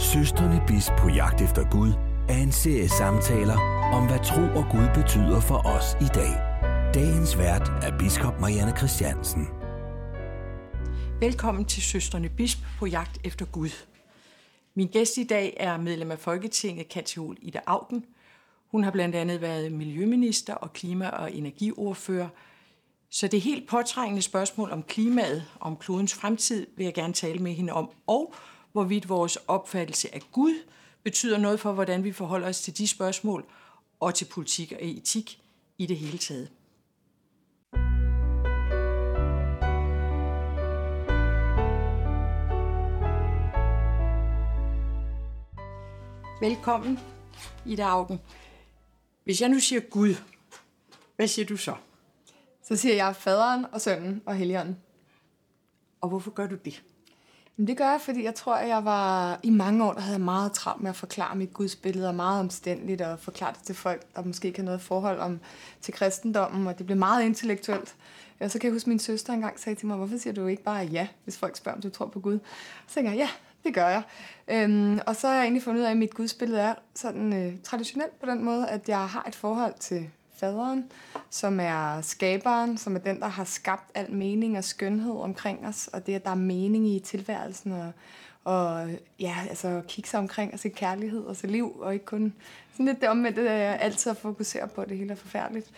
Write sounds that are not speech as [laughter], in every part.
Søsterne Bis på jagt efter Gud er en serie samtaler om, hvad tro og Gud betyder for os i dag. Dagens vært er biskop Marianne Christiansen. Velkommen til Søsterne Bisp på jagt efter Gud. Min gæst i dag er medlem af Folketinget, Katjol Ida Augen. Hun har blandt andet været miljøminister og klima- og energiordfører. Så det helt påtrængende spørgsmål om klimaet om klodens fremtid vil jeg gerne tale med hende om, og hvorvidt vores opfattelse af Gud betyder noget for, hvordan vi forholder os til de spørgsmål og til politik og etik i det hele taget. Velkommen, Ida Augen. Hvis jeg nu siger Gud, hvad siger du så? Så siger jeg faderen og sønnen og helligånden. Og hvorfor gør du det? Jamen, det gør jeg, fordi jeg tror, at jeg var i mange år, der havde jeg meget travlt med at forklare mit gudsbillede, og meget omstændigt og forklare det til folk, der måske ikke har noget forhold om, til kristendommen, og det blev meget intellektuelt. Og så kan jeg huske, at min søster engang sagde til mig, hvorfor siger du ikke bare ja, hvis folk spørger, om du tror på Gud? Så tænker jeg, ja, det gør jeg. Øhm, og så har jeg egentlig fundet ud af, at mit gudsbillede er sådan øh, traditionelt på den måde, at jeg har et forhold til faderen, som er skaberen, som er den, der har skabt al mening og skønhed omkring os, og det, at der er mening i tilværelsen, og, og ja, altså kigge sig omkring og se kærlighed og se liv, og ikke kun sådan lidt det omvendte, at jeg altid fokuserer på, det hele er forfærdeligt.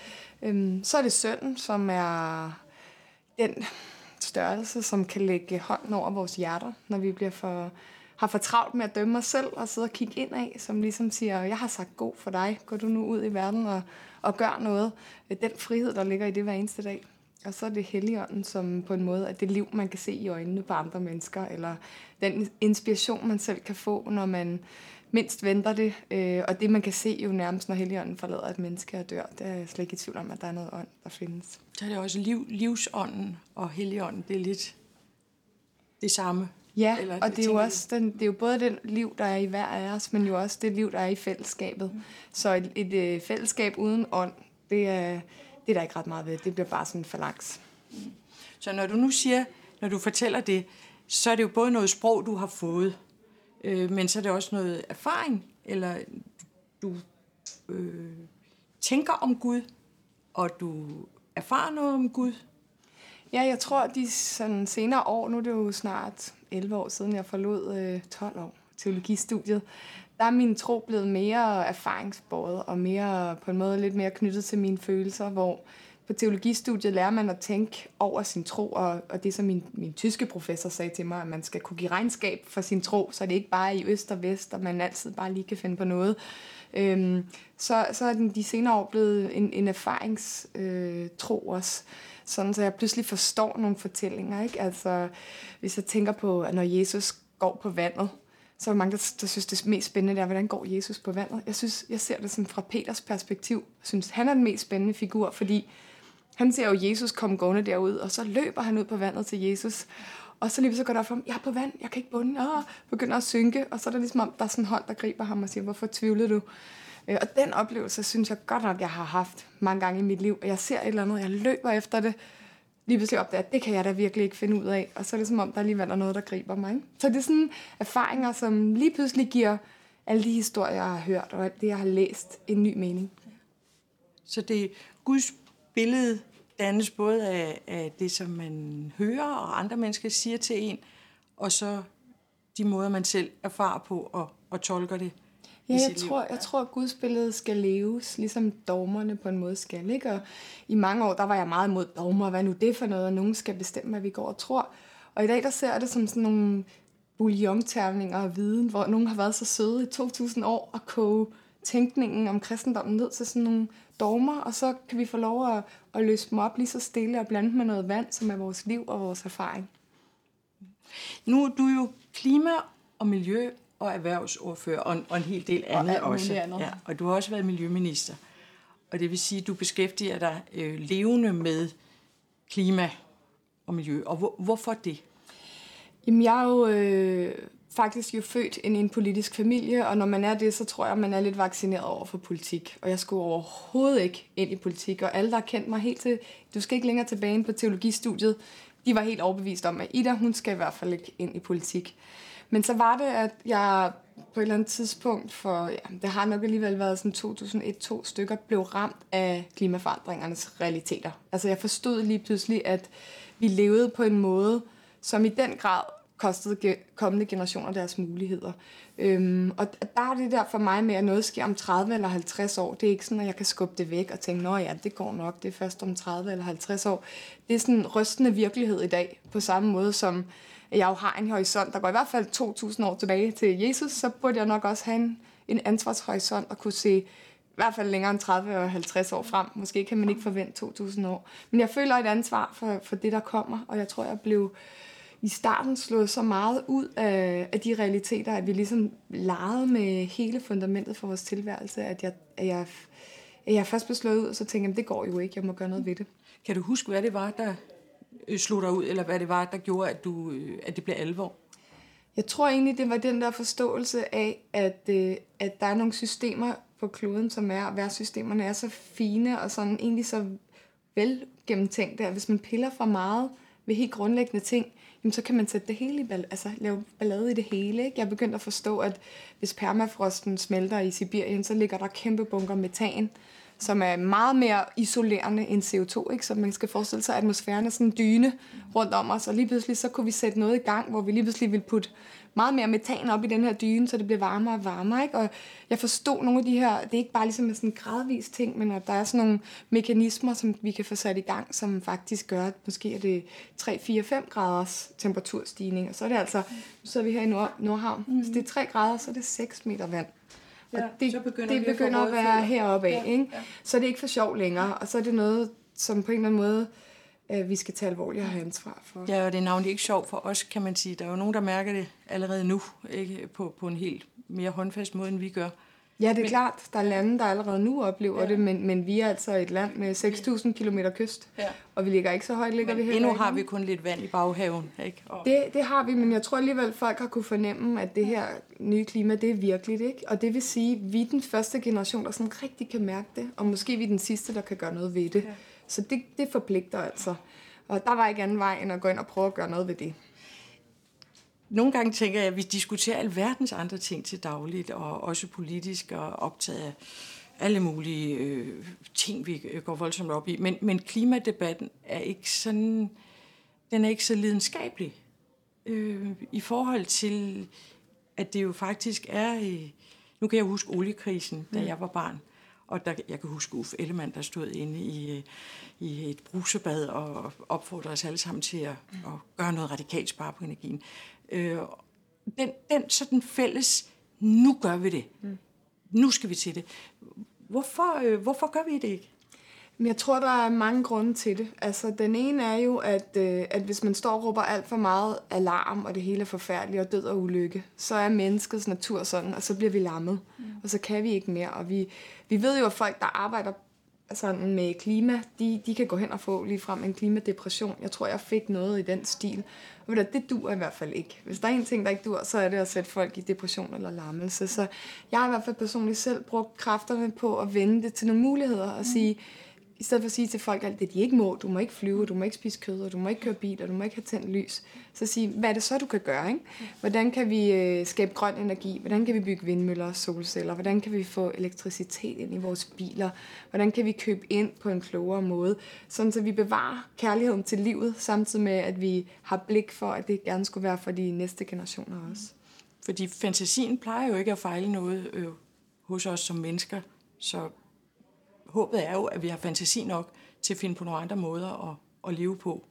Øhm, så er det sønnen, som er den størrelse, som kan lægge hånden over vores hjerter, når vi bliver for, har for travlt med at dømme os selv og sidde og kigge ind af, som ligesom siger, jeg har sagt god for dig, gå du nu ud i verden og, og gør noget. Øh, den frihed, der ligger i det hver eneste dag. Og så er det Helligånden, som på en måde er det liv, man kan se i øjnene på andre mennesker, eller den inspiration, man selv kan få, når man mindst venter det. Øh, og det, man kan se jo nærmest, når Helligånden forlader et menneske og dør, det er jeg slet ikke i tvivl om, at der er noget ånd, der findes. Så er det også liv, livsånden og Helligånden, det er lidt det samme. Ja, Eller, og det er, jo også den, det er jo både den liv, der er i hver af os, men jo også det liv, der er i fællesskabet. Mm. Så et, et, øh, fællesskab uden ånd, det er, det er der ikke ret meget ved. Det bliver bare sådan en falaks. Mm. Så når du nu siger, når du fortæller det, så er det jo både noget sprog, du har fået, øh, men så er det også noget erfaring, eller du øh, tænker om Gud, og du erfarer noget om Gud. Ja, jeg tror, de sådan senere år, nu er det jo snart 11 år siden, jeg forlod øh, 12 år teologistudiet, der er min tro blevet mere erfaringsbåret og mere på en måde lidt mere knyttet til mine følelser, hvor på teologistudiet lærer man at tænke over sin tro, og, og det som min, min tyske professor sagde til mig, at man skal kunne give regnskab for sin tro, så det ikke bare er i øst og vest, og man altid bare lige kan finde på noget. Øhm, så, så er den de senere år blevet en, en erfaringstro øh, tro også sådan så jeg pludselig forstår nogle fortællinger. Ikke? Altså, hvis jeg tænker på, at når Jesus går på vandet, så er der mange, der, der synes, det mest spændende er, hvordan går Jesus på vandet. Jeg synes, jeg ser det sådan fra Peters perspektiv. Jeg synes, han er den mest spændende figur, fordi han ser jo Jesus komme gående derud, og så løber han ud på vandet til Jesus. Og så lige så går der for ham, jeg er på vand, jeg kan ikke bunde, og begynder at synke. Og så er der ligesom der er sådan en hånd, der griber ham og siger, hvorfor tvivlede du? Øh, og den oplevelse synes jeg godt nok, jeg har haft mange gange i mit liv. Jeg ser et eller andet, jeg løber efter det, lige pludselig opdager, at det kan jeg da virkelig ikke finde ud af. Og så er det som om, der alligevel er noget, der griber mig. Ikke? Så det er sådan erfaringer, som lige pludselig giver alle de historier, jeg har hørt, og alt det, jeg har læst, en ny mening. Så det er Guds billede dannes både af, af det, som man hører, og andre mennesker siger til en, og så de måder, man selv erfarer på og, og tolker det. Ja, jeg tror, jeg tror, at Guds billede skal leves, ligesom dogmerne på en måde skal. Ikke? Og i mange år, der var jeg meget imod dogmer, hvad nu det for noget, og nogen skal bestemme, hvad vi går og tror. Og i dag, der ser jeg det som sådan nogle bouillonterninger af viden, hvor nogen har været så søde i 2000 år og koge tænkningen om kristendommen ned til sådan nogle dogmer, og så kan vi få lov at, at løse dem op lige så stille og blande med noget vand, som er vores liv og vores erfaring. Nu er du jo klima- og miljø- og erhvervsordfører og en, og en hel del andet og også. Andet. Ja, og du har også været miljøminister. Og det vil sige, at du beskæftiger dig øh, levende med klima og miljø. Og hvor, hvorfor det? Jamen, jeg er jo øh, faktisk jo født ind i en politisk familie, og når man er det, så tror jeg, man er lidt vaccineret over for politik. Og jeg skulle overhovedet ikke ind i politik, og alle, der har kendt mig helt til, du skal ikke længere tilbage ind på teologistudiet, de var helt overbevist om, at Ida, hun skal i hvert fald ikke ind i politik. Men så var det, at jeg på et eller andet tidspunkt for, ja, det har nok alligevel været sådan 2001-2 stykker, blev ramt af klimaforandringernes realiteter. Altså jeg forstod lige pludselig, at vi levede på en måde, som i den grad kostede kommende generationer deres muligheder. Øhm, og der er det der for mig med, at noget sker om 30 eller 50 år. Det er ikke sådan, at jeg kan skubbe det væk og tænke, nå ja, det går nok, det er først om 30 eller 50 år. Det er sådan en rystende virkelighed i dag, på samme måde som jeg jo har en horisont, der går i hvert fald 2.000 år tilbage til Jesus, så burde jeg nok også have en, en ansvarshorisont og kunne se i hvert fald længere end 30 og 50 år frem. Måske kan man ikke forvente 2.000 år. Men jeg føler et ansvar for, for det, der kommer, og jeg tror, jeg blev i starten slået så meget ud af, af de realiteter, at vi ligesom legede med hele fundamentet for vores tilværelse, at jeg, at jeg, at jeg først blev slået ud, og så tænkte jeg, det går jo ikke, jeg må gøre noget ved det. Kan du huske, hvad det var, der Øh, slog dig ud, eller hvad det var, der gjorde, at, du, øh, at det blev alvor? Jeg tror egentlig, det var den der forståelse af, at, øh, at der er nogle systemer på kloden, som er, og værtssystemerne er så fine og sådan egentlig så vel gennemtænkte, at hvis man piller for meget ved helt grundlæggende ting, jamen så kan man sætte det hele i ball- altså lave ballade i det hele. Ikke? Jeg er begyndt at forstå, at hvis permafrosten smelter i Sibirien, så ligger der kæmpe bunker metan, som er meget mere isolerende end CO2. Ikke? Så man skal forestille sig, at atmosfæren er sådan en dyne rundt om os, og lige pludselig så kunne vi sætte noget i gang, hvor vi lige pludselig ville putte meget mere metan op i den her dyne, så det bliver varmere og varmere. Ikke? Og jeg forstod nogle af de her, det er ikke bare ligesom sådan en gradvis ting, men at der er sådan nogle mekanismer, som vi kan få sat i gang, som faktisk gør, at måske er det 3, 4, 5 graders temperaturstigning. Og så er det altså, nu sidder vi her i Nord, Nordhavn, mm. hvis det er 3 grader, så er det 6 meter vand. Og ja, det, så begynder det begynder at, at være heroppe af, ja, ikke? Ja. Så er det ikke for sjov længere, og så er det noget, som på en eller anden måde øh, vi skal tage alvorligt og have ansvar for. Ja, og det er navnlig ikke sjovt for os, kan man sige. Der er jo nogen, der mærker det allerede nu, ikke? På, på en helt mere håndfast måde, end vi gør. Ja, det er men, klart. Der er lande, der allerede nu oplever ja. det, men, men vi er altså et land med 6.000 km kyst, ja. og vi ligger ikke så højt, ligger men vi heller endnu har vi kun lidt vand i baghaven, ikke? Og... Det, det har vi, men jeg tror alligevel, folk har kunne fornemme, at det her nye klima, det er virkeligt, ikke? Og det vil sige, at vi er den første generation, der sådan rigtig kan mærke det, og måske vi er den sidste, der kan gøre noget ved det. Ja. Så det, det forpligter altså. Og der var ikke anden vej, end at gå ind og prøve at gøre noget ved det nogle gange tænker jeg, at vi diskuterer alverdens andre ting til dagligt, og også politisk og optaget af alle mulige øh, ting, vi går voldsomt op i. Men, men klimadebatten er ikke sådan, den er ikke så lidenskabelig øh, i forhold til, at det jo faktisk er, øh, nu kan jeg huske oliekrisen, da mm. jeg var barn, og der, jeg kan huske Uffe Ellemann, der stod inde i, øh, i et brusebad og opfordrede os alle sammen til at, at gøre noget radikalt spare på energien. Øh, den, den sådan fælles, nu gør vi det. Mm. Nu skal vi til det. Hvorfor, øh, hvorfor gør vi det ikke? Men jeg tror, der er mange grunde til det. Altså, den ene er jo, at, øh, at hvis man står og råber alt for meget alarm, og det hele er forfærdeligt og død og ulykke, så er menneskets natur sådan, og så bliver vi lammet, mm. og så kan vi ikke mere. Og vi, vi ved jo, at folk, der arbejder sådan med klima, de, de kan gå hen og få lige frem en klimadepression. Jeg tror, jeg fik noget i den stil. Og det dur i hvert fald ikke. Hvis der er en ting, der ikke dur, så er det at sætte folk i depression eller lammelse. Så jeg har i hvert fald personligt selv brugt kræfterne på at vende det til nogle muligheder og sige, i stedet for at sige til folk alt det, de ikke må, du må ikke flyve, du må ikke spise kød, og du må ikke køre bil, og du må ikke have tændt lys, så sige, hvad er det så, du kan gøre? Ikke? Hvordan kan vi øh, skabe grøn energi? Hvordan kan vi bygge vindmøller og solceller? Hvordan kan vi få elektricitet ind i vores biler? Hvordan kan vi købe ind på en klogere måde? Sådan så vi bevarer kærligheden til livet, samtidig med, at vi har blik for, at det gerne skulle være for de næste generationer også. Fordi fantasien plejer jo ikke at fejle noget øh, hos os som mennesker, så håbet er jo, at vi har fantasi nok til at finde på nogle andre måder at, at leve på.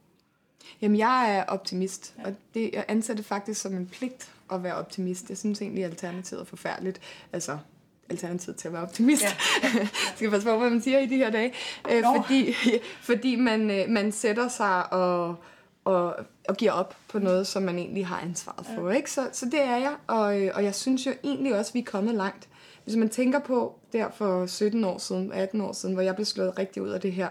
Jamen, jeg er optimist, ja. og det, jeg anser det faktisk som en pligt at være optimist. Jeg synes egentlig, at alternativet er forfærdeligt. Altså, alternativet til at være optimist. Ja. [laughs] Ja. skal passe på, hvad man siger i de her dage. Øh, fordi [laughs] fordi man, øh, man sætter sig og, og, og giver op på noget, som man egentlig har ansvaret for. Ja. Ikke? Så, så det er jeg, og, øh, og jeg synes jo egentlig også, at vi er kommet langt. Hvis man tænker på der for 17 år siden, 18 år siden, hvor jeg blev slået rigtig ud af det her,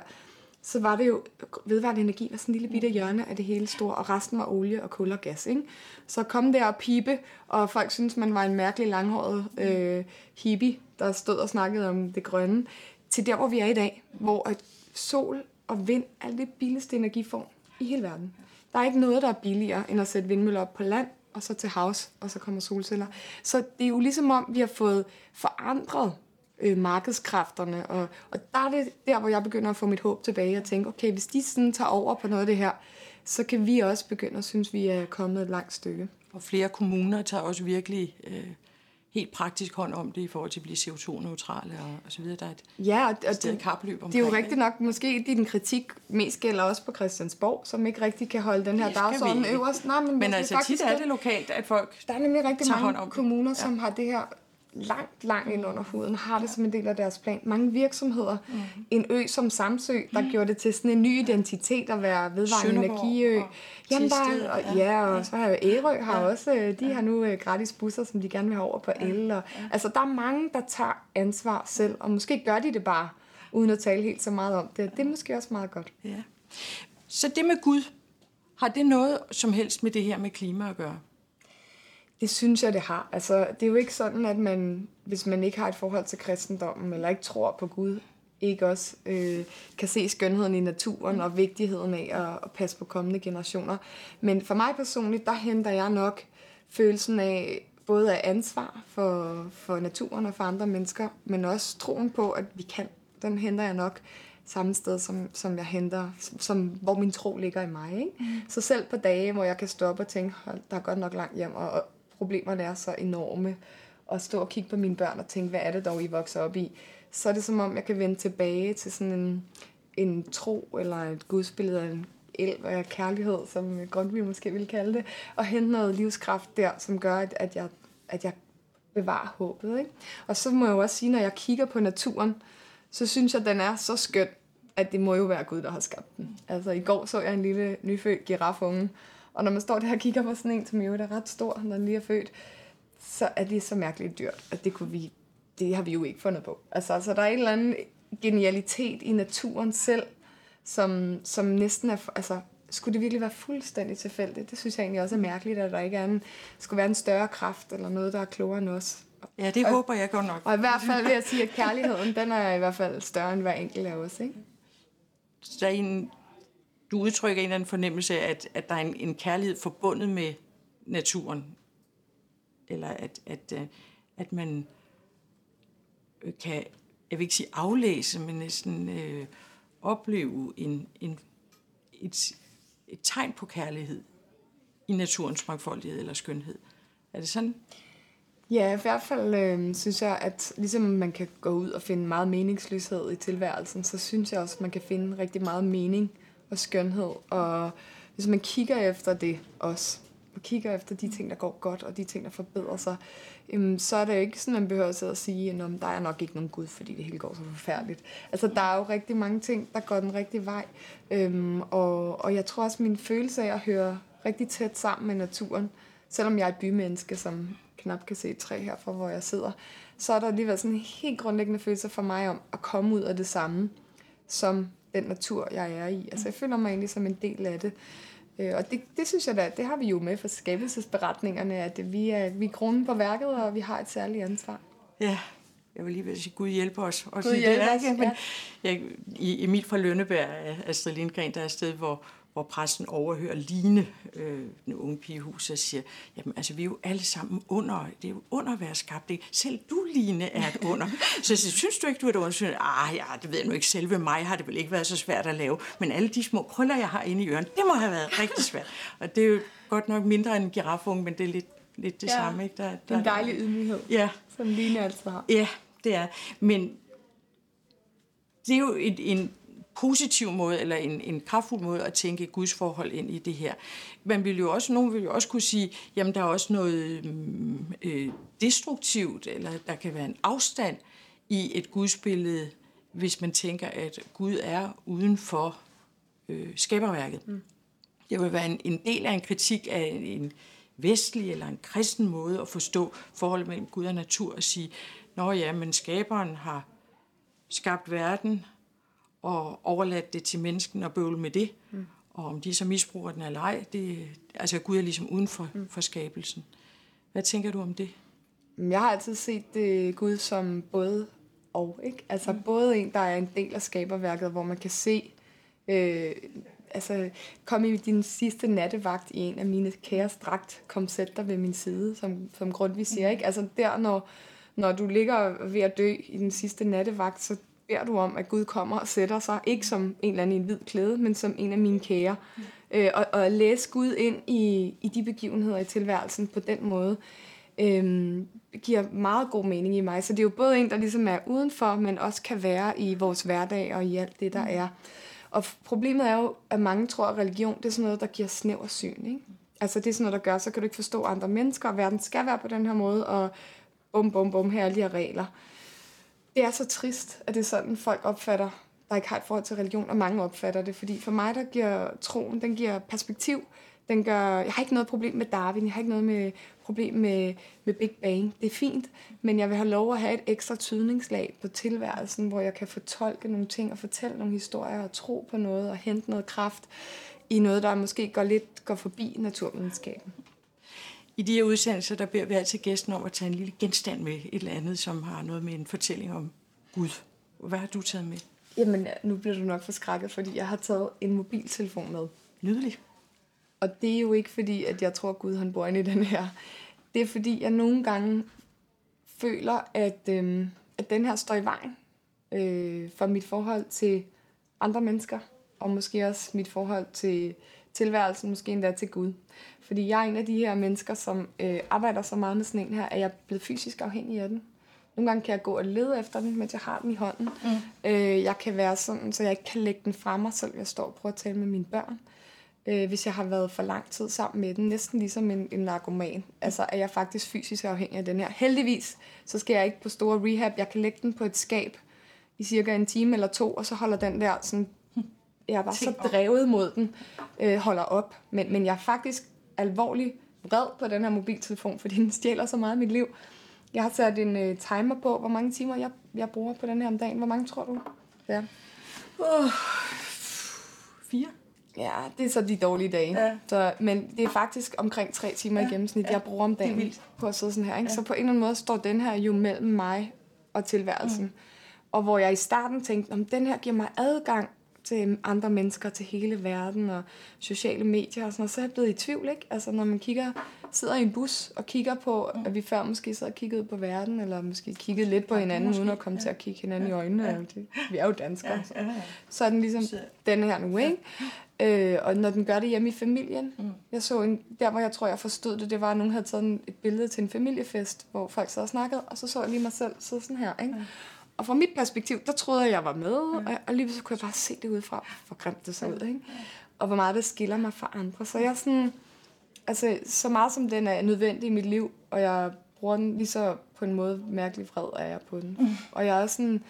så var det jo, vedvarende energi var sådan en lille bitte hjørne af det hele store, og resten var olie og kul og gas. Ikke? Så kom der og pipe, og folk syntes, man var en mærkelig langhåret øh, hippie, der stod og snakkede om det grønne, til der, hvor vi er i dag, hvor at sol og vind er det billigste energiform i hele verden. Der er ikke noget, der er billigere, end at sætte vindmøller op på land, og så til havs, og så kommer solceller. Så det er jo ligesom om, vi har fået forandret øh, markedskræfterne, og, og der er det der, hvor jeg begynder at få mit håb tilbage og tænke, okay, hvis de sådan tager over på noget af det her, så kan vi også begynde at synes, vi er kommet et langt stykke. Og flere kommuner tager også virkelig øh, helt praktisk hånd om det i forhold til at blive CO2-neutrale og, og så videre. Der er et ja, og, og det, kapløb det er jo rigtigt nok, måske din kritik mest gælder også på Christiansborg, som ikke rigtig kan holde den her dagsorden øverst. Nej, men, men altså tit er det lokalt, at folk Der er nemlig rigtig mange om kommuner, ja. som har det her langt, langt ind under huden, har det som en del af deres plan. Mange virksomheder, mm. en ø som Samsø, der mm. gjorde det til sådan en ny identitet at være vedvarende energiø. Jamen der, og, ja, og så har jo Ærø har ja. også, øh, de har nu uh, gratis busser, som de gerne vil have over på el. Og, ja. Altså der er mange, der tager ansvar selv, og måske gør de det bare, uden at tale helt så meget om det. Det er måske også meget godt. Ja. Så det med Gud, har det noget som helst med det her med klima at gøre? Det synes jeg, det har. Altså, det er jo ikke sådan, at man, hvis man ikke har et forhold til kristendommen, eller ikke tror på Gud, ikke også øh, kan se skønheden i naturen og vigtigheden af at, at passe på kommende generationer. Men for mig personligt, der henter jeg nok følelsen af både af ansvar for, for naturen og for andre mennesker, men også troen på, at vi kan. Den henter jeg nok samme sted, som, som jeg henter, som, hvor min tro ligger i mig. Ikke? Mm. Så selv på dage, hvor jeg kan stoppe og tænke, der er godt nok langt hjem, og, og problemerne er så enorme, og stå og kigge på mine børn og tænke, hvad er det dog, I vokser op i, så er det som om, jeg kan vende tilbage til sådan en, en tro, eller et gudsbillede, eller en elv af kærlighed, som Grundtvig måske ville kalde det, og hente noget livskraft der, som gør, at, at, jeg, at jeg bevarer håbet. Ikke? Og så må jeg jo også sige, når jeg kigger på naturen, så synes jeg, at den er så skøn, at det må jo være Gud, der har skabt den. Altså i går så jeg en lille nyfødt girafunge, og når man står der og kigger på sådan en, som jo er ret stor, når den lige er født, så er det så mærkeligt dyrt, at det kunne vi, det har vi jo ikke fundet på. Altså, altså der er en eller anden genialitet i naturen selv, som, som næsten er, altså, skulle det virkelig være fuldstændig tilfældigt? Det synes jeg egentlig også er mærkeligt, at der ikke er en, skulle være en større kraft, eller noget, der er klogere end os. Ja, det og, håber jeg godt nok. Og i hvert fald vil jeg sige, at kærligheden, den er i hvert fald større end hver enkelt af os, ikke? Der er en du udtrykker en eller anden fornemmelse af, at, at der er en, en kærlighed forbundet med naturen. Eller at, at, øh, at man øh, kan, jeg vil ikke sige aflæse, men næsten øh, opleve en, en, et, et tegn på kærlighed i naturens mangfoldighed eller skønhed. Er det sådan? Ja, i hvert fald øh, synes jeg, at ligesom man kan gå ud og finde meget meningsløshed i tilværelsen, så synes jeg også, at man kan finde rigtig meget mening og skønhed. Og hvis man kigger efter det også, og kigger efter de ting, der går godt, og de ting, der forbedrer sig, øhm, så er det jo ikke sådan, man behøver at sige, at der er nok ikke nogen Gud, fordi det hele går så forfærdeligt. Altså, der er jo rigtig mange ting, der går den rigtige vej. Øhm, og, og jeg tror også, min følelse af at høre rigtig tæt sammen med naturen, selvom jeg er et bymenneske, som knap kan se et træ her fra, hvor jeg sidder, så er der alligevel sådan en helt grundlæggende følelse for mig om at komme ud af det samme, som den natur, jeg er i. Altså, jeg føler mig egentlig som en del af det. Øh, og det, det synes jeg da, det har vi jo med for skabelsesberetningerne, at vi er, vi er kronen på værket, og vi har et særligt ansvar. Ja, jeg vil lige vil sige, Gud hjælper os. Og Gud hjælper os, ja. Men jeg, i Emil fra Lønneberg, Astrid Lindgren, der er et sted, hvor hvor præsten overhører Line, øh, den unge pigehus, og siger, jamen altså, vi er jo alle sammen under, det er jo under at være skabt. Ikke? Selv du, Line, er et under. [laughs] så jeg siger, synes du ikke, du er et under? Så ah, ja, det ved jeg nu ikke. Selve mig har det vel ikke været så svært at lave. Men alle de små krøller, jeg har inde i øren, det må have været rigtig svært. Og det er jo godt nok mindre end en girafunge, men det er lidt, lidt det ja, samme. Ikke? Der, der, en dejlig ydmyghed, ja. som Line altid har. Ja, det er. Men det er jo et, en positiv måde, eller en, en kraftfuld måde at tænke Guds forhold ind i det her. Man vil jo også, nogen vil jo også kunne sige, jamen der er også noget mm, øh, destruktivt, eller der kan være en afstand i et gudsbillede, hvis man tænker, at Gud er uden for øh, skaberværket. Mm. Det vil være en, en del af en kritik af en, en vestlig eller en kristen måde at forstå forholdet mellem Gud og natur og sige, nå ja, men skaberen har skabt verden, og overladt det til mennesken og bøvle med det. Mm. Og om de så misbruger den eller ej, det, altså Gud er ligesom uden for, mm. for skabelsen. Hvad tænker du om det? Jeg har altid set det Gud som både og. Ikke? Altså mm. både en, der er en del af skaberværket, hvor man kan se øh, altså, kom i din sidste nattevagt i en af mine kære strakt, kom sæt dig ved min side, som, som Grundtvig siger, ikke? Altså der, når, når du ligger ved at dø i den sidste nattevagt, så beder du om, at Gud kommer og sætter sig, ikke som en eller anden i en hvid klæde, men som en af mine kære. Øh, og, og at læse Gud ind i, i de begivenheder i tilværelsen på den måde, øh, giver meget god mening i mig. Så det er jo både en, der ligesom er udenfor, men også kan være i vores hverdag og i alt det, der mm. er. Og problemet er jo, at mange tror, at religion det er sådan noget, der giver snæver syn. Ikke? Altså det er sådan noget, der gør, så kan du ikke forstå andre mennesker, og verden skal være på den her måde, og bum, bum, bum, her er alle de her regler. Det er så trist, at det er sådan, folk opfatter, der ikke har et forhold til religion, og mange opfatter det. Fordi for mig, der giver troen, den giver perspektiv. Den gør, jeg har ikke noget problem med Darwin, jeg har ikke noget med problem med, med Big Bang. Det er fint, men jeg vil have lov at have et ekstra tydningslag på tilværelsen, hvor jeg kan fortolke nogle ting og fortælle nogle historier og tro på noget og hente noget kraft i noget, der måske går lidt går forbi naturvidenskaben. I de her udsendelser, der beder vi altid gæsten om at tage en lille genstand med, et eller andet, som har noget med en fortælling om Gud. Hvad har du taget med? Jamen, nu bliver du nok forskrækket, fordi jeg har taget en mobiltelefon med. Nydelig. Og det er jo ikke fordi, at jeg tror, at Gud han bor inde i den her. Det er fordi, jeg nogle gange føler, at, øhm, at den her står i vejen øh, for mit forhold til andre mennesker, og måske også mit forhold til tilværelsen, måske endda til Gud. Fordi jeg er en af de her mennesker, som øh, arbejder så meget med sådan en her, at jeg er blevet fysisk afhængig af den. Nogle gange kan jeg gå og lede efter den, mens jeg har den i hånden. Mm. Øh, jeg kan være sådan, så jeg ikke kan lægge den fra mig, selv jeg står og prøver at tale med mine børn. Øh, hvis jeg har været for lang tid sammen med den, næsten ligesom en, en narkoman. Altså er jeg faktisk fysisk afhængig af den her. Heldigvis, så skal jeg ikke på store rehab. Jeg kan lægge den på et skab i cirka en time eller to, og så holder den der sådan jeg bare så drevet mod den, øh, holder op. Men, men jeg er faktisk alvorligt vred på den her mobiltelefon, fordi den stjæler så meget af mit liv. Jeg har sat en øh, timer på, hvor mange timer jeg, jeg bruger på den her om dagen. Hvor mange tror du? Ja. Uh, fire. Ja, det er så de dårlige dage. Ja. Så, men det er faktisk omkring tre timer ja. i gennemsnit, ja. jeg bruger om dagen på at sidde sådan her. Ikke? Ja. Så på en eller anden måde står den her jo mellem mig og tilværelsen. Mm. Og hvor jeg i starten tænkte, om den her giver mig adgang til andre mennesker, til hele verden og sociale medier og sådan noget, så er jeg blevet i tvivl, ikke? Altså når man kigger, sidder i en bus og kigger på, mm. at vi før måske sad og kiggede på verden, eller måske kiggede lidt på hinanden, måske, uden at komme ja. til at kigge hinanden ja. i øjnene. Ja. Det, vi er jo danskere. Ja, ja, ja. Så. så er den ligesom så. den her nu, ikke? Øh, og når den gør det hjemme i familien. Mm. Jeg så en, der, hvor jeg tror, jeg forstod det, det var, at nogen havde taget et billede til en familiefest, hvor folk sad og snakkede, og så så jeg lige mig selv sidde sådan her, ikke? Ja. Og fra mit perspektiv, der troede jeg, jeg var med, og, og lige så kunne jeg bare se det udefra, hvor grimt det så ud, ikke? Og hvor meget det skiller mig fra andre. Så jeg sådan, altså så meget som den er nødvendig i mit liv, og jeg bruger den lige så på en måde mærkelig fred er jeg på den. Mm. Og jeg er sådan,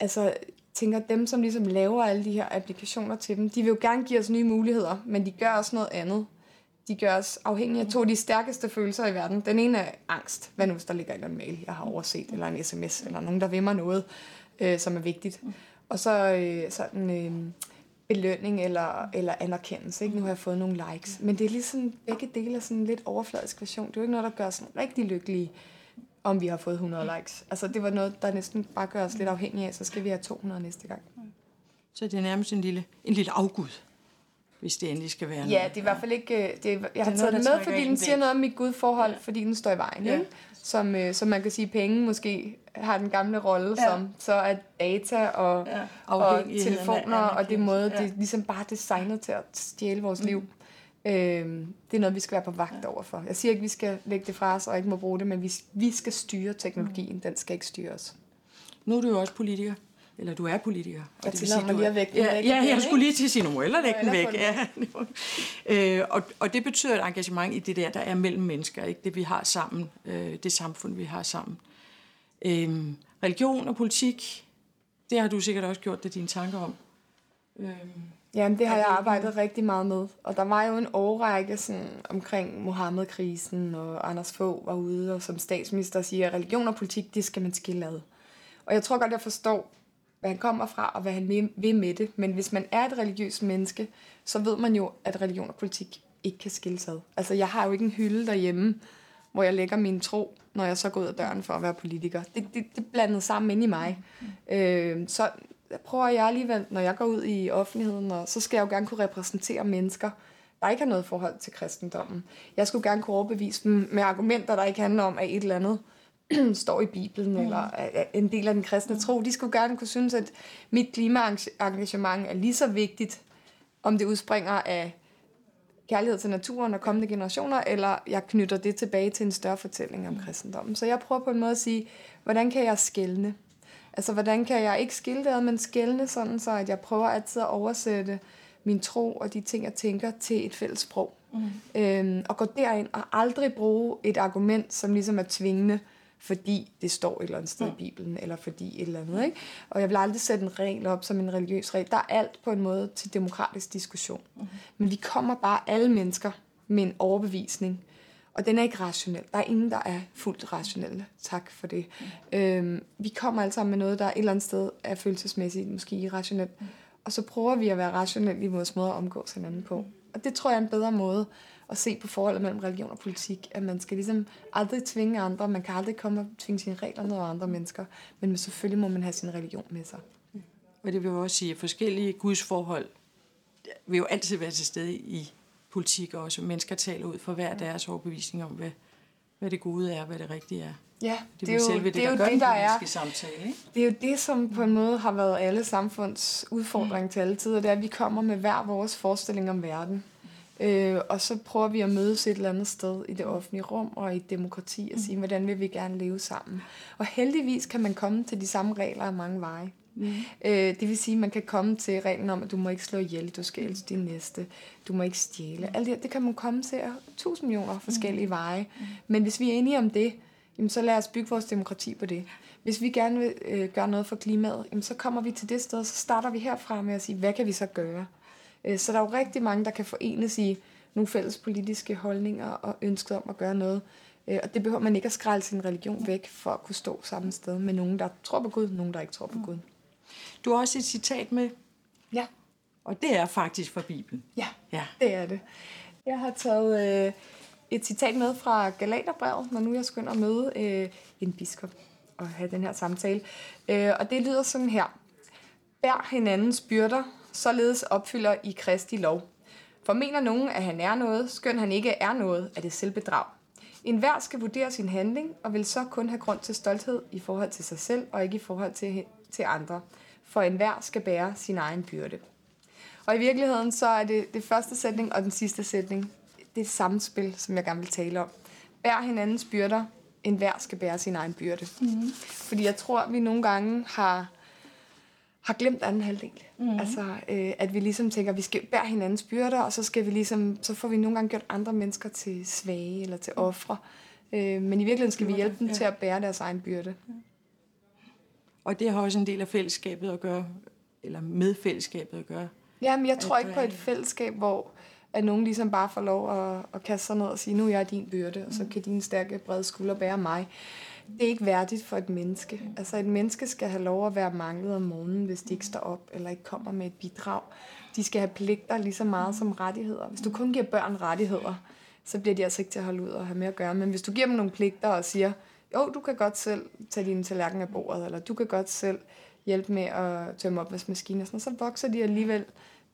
altså tænker, dem som ligesom laver alle de her applikationer til dem, de vil jo gerne give os nye muligheder, men de gør også noget andet de gør os afhængige af to af de stærkeste følelser i verden. Den ene er angst. Hvad nu, hvis der ligger en mail, jeg har overset, eller en sms, eller nogen, der vil mig noget, øh, som er vigtigt. Og så øh, sådan øh, belønning eller, eller anerkendelse. Ikke? Nu har jeg fået nogle likes. Men det er ligesom, begge dele er sådan en lidt overfladisk version. Det er jo ikke noget, der gør os rigtig lykkelige, om vi har fået 100 likes. Altså, det var noget, der næsten bare gør os lidt afhængige af, så skal vi have 200 næste gang. Så det er nærmest en lille, en lille afgud hvis det endelig skal være noget. Ja, det er i hvert fald ikke... Øh, det er, jeg har taget den med, fordi den siger noget om mit gudforhold, ja. fordi den står i vejen. Ja. Ikke? Som, øh, som man kan sige, penge måske har den gamle rolle ja. som, så er data og, ja. og telefoner og det måde, ja. det er ligesom bare designet til at stjæle vores mm. liv. Øh, det er noget, vi skal være på vagt ja. over for. Jeg siger ikke, at vi skal lægge det fra os og ikke må bruge det, men vi, vi skal styre teknologien. Mm. Den skal ikke styre os. Nu er du jo også politiker eller du er politiker. Og det vil sige, du er, væk, ja, væk ja, jeg skulle lige til at sige, nu må eller lægge den væk. Ja. [laughs] øh, og, og det betyder et engagement i det der, der er mellem mennesker, ikke? det vi har sammen, øh, det samfund, vi har sammen. Øh, religion og politik, det har du sikkert også gjort det dine tanker om. Øh, Jamen, det har jeg arbejdet rigtig meget med. Og der var jo en årrække sådan, omkring Mohammed-krisen, og Anders Fogh var ude og som statsminister siger, at religion og politik, det skal man skille ad. Og jeg tror godt, jeg forstår hvad han kommer fra, og hvad han vil med det. Men hvis man er et religiøst menneske, så ved man jo, at religion og politik ikke kan skilles ad. Altså, jeg har jo ikke en hylde derhjemme, hvor jeg lægger min tro, når jeg så går ud af døren for at være politiker. Det, det, det blandet sammen ind i mig. Mm. Øh, så prøver jeg alligevel, når jeg går ud i offentligheden, og så skal jeg jo gerne kunne repræsentere mennesker, der ikke har noget forhold til kristendommen. Jeg skulle gerne kunne overbevise dem med argumenter, der ikke handler om, at et eller andet [clears throat] står i Bibelen, mm. eller er en del af den kristne tro. De skulle gerne kunne synes, at mit klimaengagement er lige så vigtigt, om det udspringer af kærlighed til naturen og kommende generationer, eller jeg knytter det tilbage til en større fortælling om kristendommen. Så jeg prøver på en måde at sige, hvordan kan jeg skælne? Altså, hvordan kan jeg ikke skille det, men skælne sådan, så at jeg prøver altid at oversætte min tro og de ting, jeg tænker, til et fælles sprog. Mm. Øhm, og gå derind og aldrig bruge et argument, som ligesom er tvingende, fordi det står et eller andet sted mm. i Bibelen, eller fordi et eller andet. Ikke? Og jeg vil aldrig sætte en regel op som en religiøs regel. Der er alt på en måde til demokratisk diskussion. Mm. Men vi kommer bare alle mennesker med en overbevisning, og den er ikke rationel. Der er ingen, der er fuldt rationelle. Tak for det. Mm. Øhm, vi kommer alle sammen med noget, der et eller andet sted er følelsesmæssigt, måske irrationelt. Mm. Og så prøver vi at være rationelle i vores måde at omgås hinanden på. Og det tror jeg er en bedre måde at se på forholdet mellem religion og politik. At man skal ligesom aldrig tvinge andre. Man kan aldrig komme og tvinge sine regler ned over andre mennesker. Men selvfølgelig må man have sin religion med sig. Og det vil jo også sige, at forskellige gudsforhold vil jo altid være til stede i politik også. Mennesker taler ud for hver deres overbevisning om, hvad, hvad det gode er, hvad det rigtige er. Ja, det, det er jo selve det, det, er jo der det, der er, samtale, ikke? Det er jo det, som på en måde har været alle samfunds udfordring mm. til alle tider, det er, at vi kommer med hver vores forestilling om verden. Øh, og så prøver vi at mødes et eller andet sted i det offentlige rum og i et demokrati og sige, mm. hvordan vil vi gerne leve sammen. Og heldigvis kan man komme til de samme regler af mange veje. Mm. Øh, det vil sige, at man kan komme til reglen om, at du må ikke slå ihjel, du skal elske din næste, du må ikke stjæle. Alt det, det kan man komme til af tusind millioner forskellige mm. veje. Mm. Men hvis vi er enige om det, jamen så lad os bygge vores demokrati på det. Hvis vi gerne vil øh, gøre noget for klimaet, jamen så kommer vi til det sted, så starter vi herfra med at sige, hvad kan vi så gøre? Øh, så der er jo rigtig mange, der kan forenes i nogle fælles politiske holdninger og ønsket om at gøre noget. Øh, og det behøver man ikke at skrælle sin religion væk for at kunne stå samme sted med nogen, der tror på Gud, nogen, der ikke tror på Gud. Du har også et citat med. Ja. Og det er faktisk fra Bibelen. Ja, ja. det er det. Jeg har taget øh, et citat med fra Galaterbrevet, når nu jeg skynder at møde øh, en biskop og have den her samtale. Øh, og det lyder sådan her. Bær hinandens byrder, således opfylder i Kristi lov. For mener nogen, at han er noget, skøn han ikke er noget, er det selvbedrag. En hver skal vurdere sin handling, og vil så kun have grund til stolthed i forhold til sig selv, og ikke i forhold til, til andre. For enhver skal bære sin egen byrde. Og i virkeligheden så er det det første sætning og den sidste sætning, det samspil, som jeg gerne vil tale om. Bær hinandens byrder, en hver skal bære sin egen byrde. Mm. Fordi jeg tror, at vi nogle gange har, har glemt anden halvdel. Mm. Altså, øh, at vi ligesom tænker, at vi skal bære hinandens byrder, og så, skal vi ligesom, så får vi nogle gange gjort andre mennesker til svage eller til ofre. Øh, men i virkeligheden skal vi hjælpe dem ja. til at bære deres egen byrde. Ja. Og det har også en del af fællesskabet at gøre, eller med fællesskabet at gøre. Jamen, jeg tror ikke på et fællesskab, hvor at nogen ligesom bare får lov at, at kaste sig ned og sige, nu er jeg din byrde, og så kan dine stærke, brede skuldre bære mig. Det er ikke værdigt for et menneske. Altså et menneske skal have lov at være manglet om morgenen, hvis de ikke står op eller ikke kommer med et bidrag. De skal have pligter lige så meget som rettigheder. Hvis du kun giver børn rettigheder, så bliver de altså ikke til at holde ud og have med at gøre. Men hvis du giver dem nogle pligter og siger, jo, du kan godt selv tage din tallerken af bordet, eller du kan godt selv hjælpe med at tømme opvaskemaskinen, og så vokser de alligevel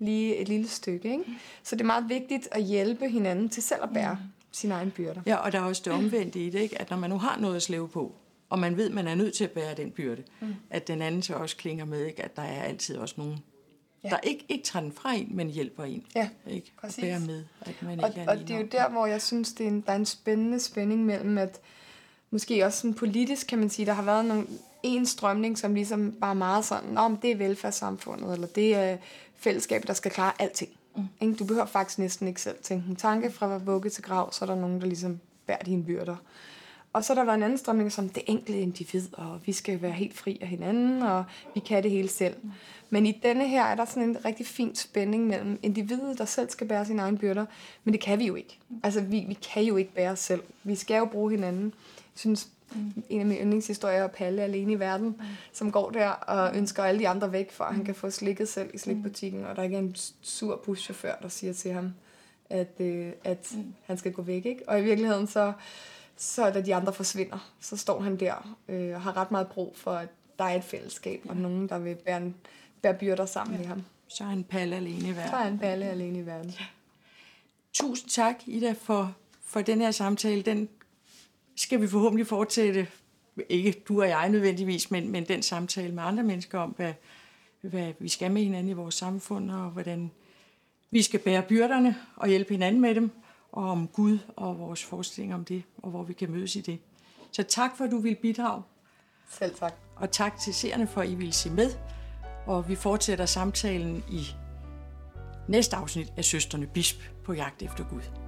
lige et lille stykke. Ikke? Så det er meget vigtigt at hjælpe hinanden til selv at bære mm. sine egne byrder. Ja, og der er også det omvendte i det, ikke? at når man nu har noget at slæve på, og man ved, at man er nødt til at bære den byrde, mm. at den anden så også klinger med, ikke? at der er altid også nogen, ja. der ikke, ikke tager den fra en, men hjælper en. Ja, ikke? præcis. Og bærer med, at man og, ikke er Og det er jo der, hvor jeg synes, det er en, der er en spændende spænding mellem, at måske også sådan politisk, kan man sige, der har været nogle, en strømning, som ligesom bare meget sådan, om det er velfærdssamfundet, eller det er fællesskab, der skal klare alting. Mm. Du behøver faktisk næsten ikke selv tænke en tanke fra vugge til grav, så er der nogen, der ligesom bærer dine byrder. Og så er der været en anden strømning som det enkelte individ, og vi skal være helt fri af hinanden, og vi kan det hele selv. Mm. Men i denne her er der sådan en rigtig fin spænding mellem individet, der selv skal bære sine egne byrder, men det kan vi jo ikke. Mm. Altså, vi, vi kan jo ikke bære os selv. Vi skal jo bruge hinanden. Jeg synes, Mm. En af mine yndlingshistorier er Palle alene i verden, mm. som går der og ønsker alle de andre væk, for at han kan få slikket selv i slikbutikken, og der er ikke en sur buschauffør, der siger til ham, at, øh, at mm. han skal gå væk. Ikke? Og i virkeligheden, så, så da de andre forsvinder, så står han der øh, og har ret meget brug for, at der er et fællesskab, og nogen, der vil bære en bære byrder sammen ja. med ham. Så er han palle alene i verden. Så er han palle alene i verden. Ja. Tusind tak, Ida, for, for den her samtale. Den skal vi forhåbentlig fortsætte, ikke du og jeg nødvendigvis, men, men den samtale med andre mennesker om, hvad, hvad vi skal med hinanden i vores samfund, og hvordan vi skal bære byrderne og hjælpe hinanden med dem, og om Gud og vores forestilling om det, og hvor vi kan mødes i det. Så tak for, at du vil bidrage. Selv tak. Og tak til seerne for, at I vil se med. Og vi fortsætter samtalen i næste afsnit af Søsterne Bisp på jagt efter Gud.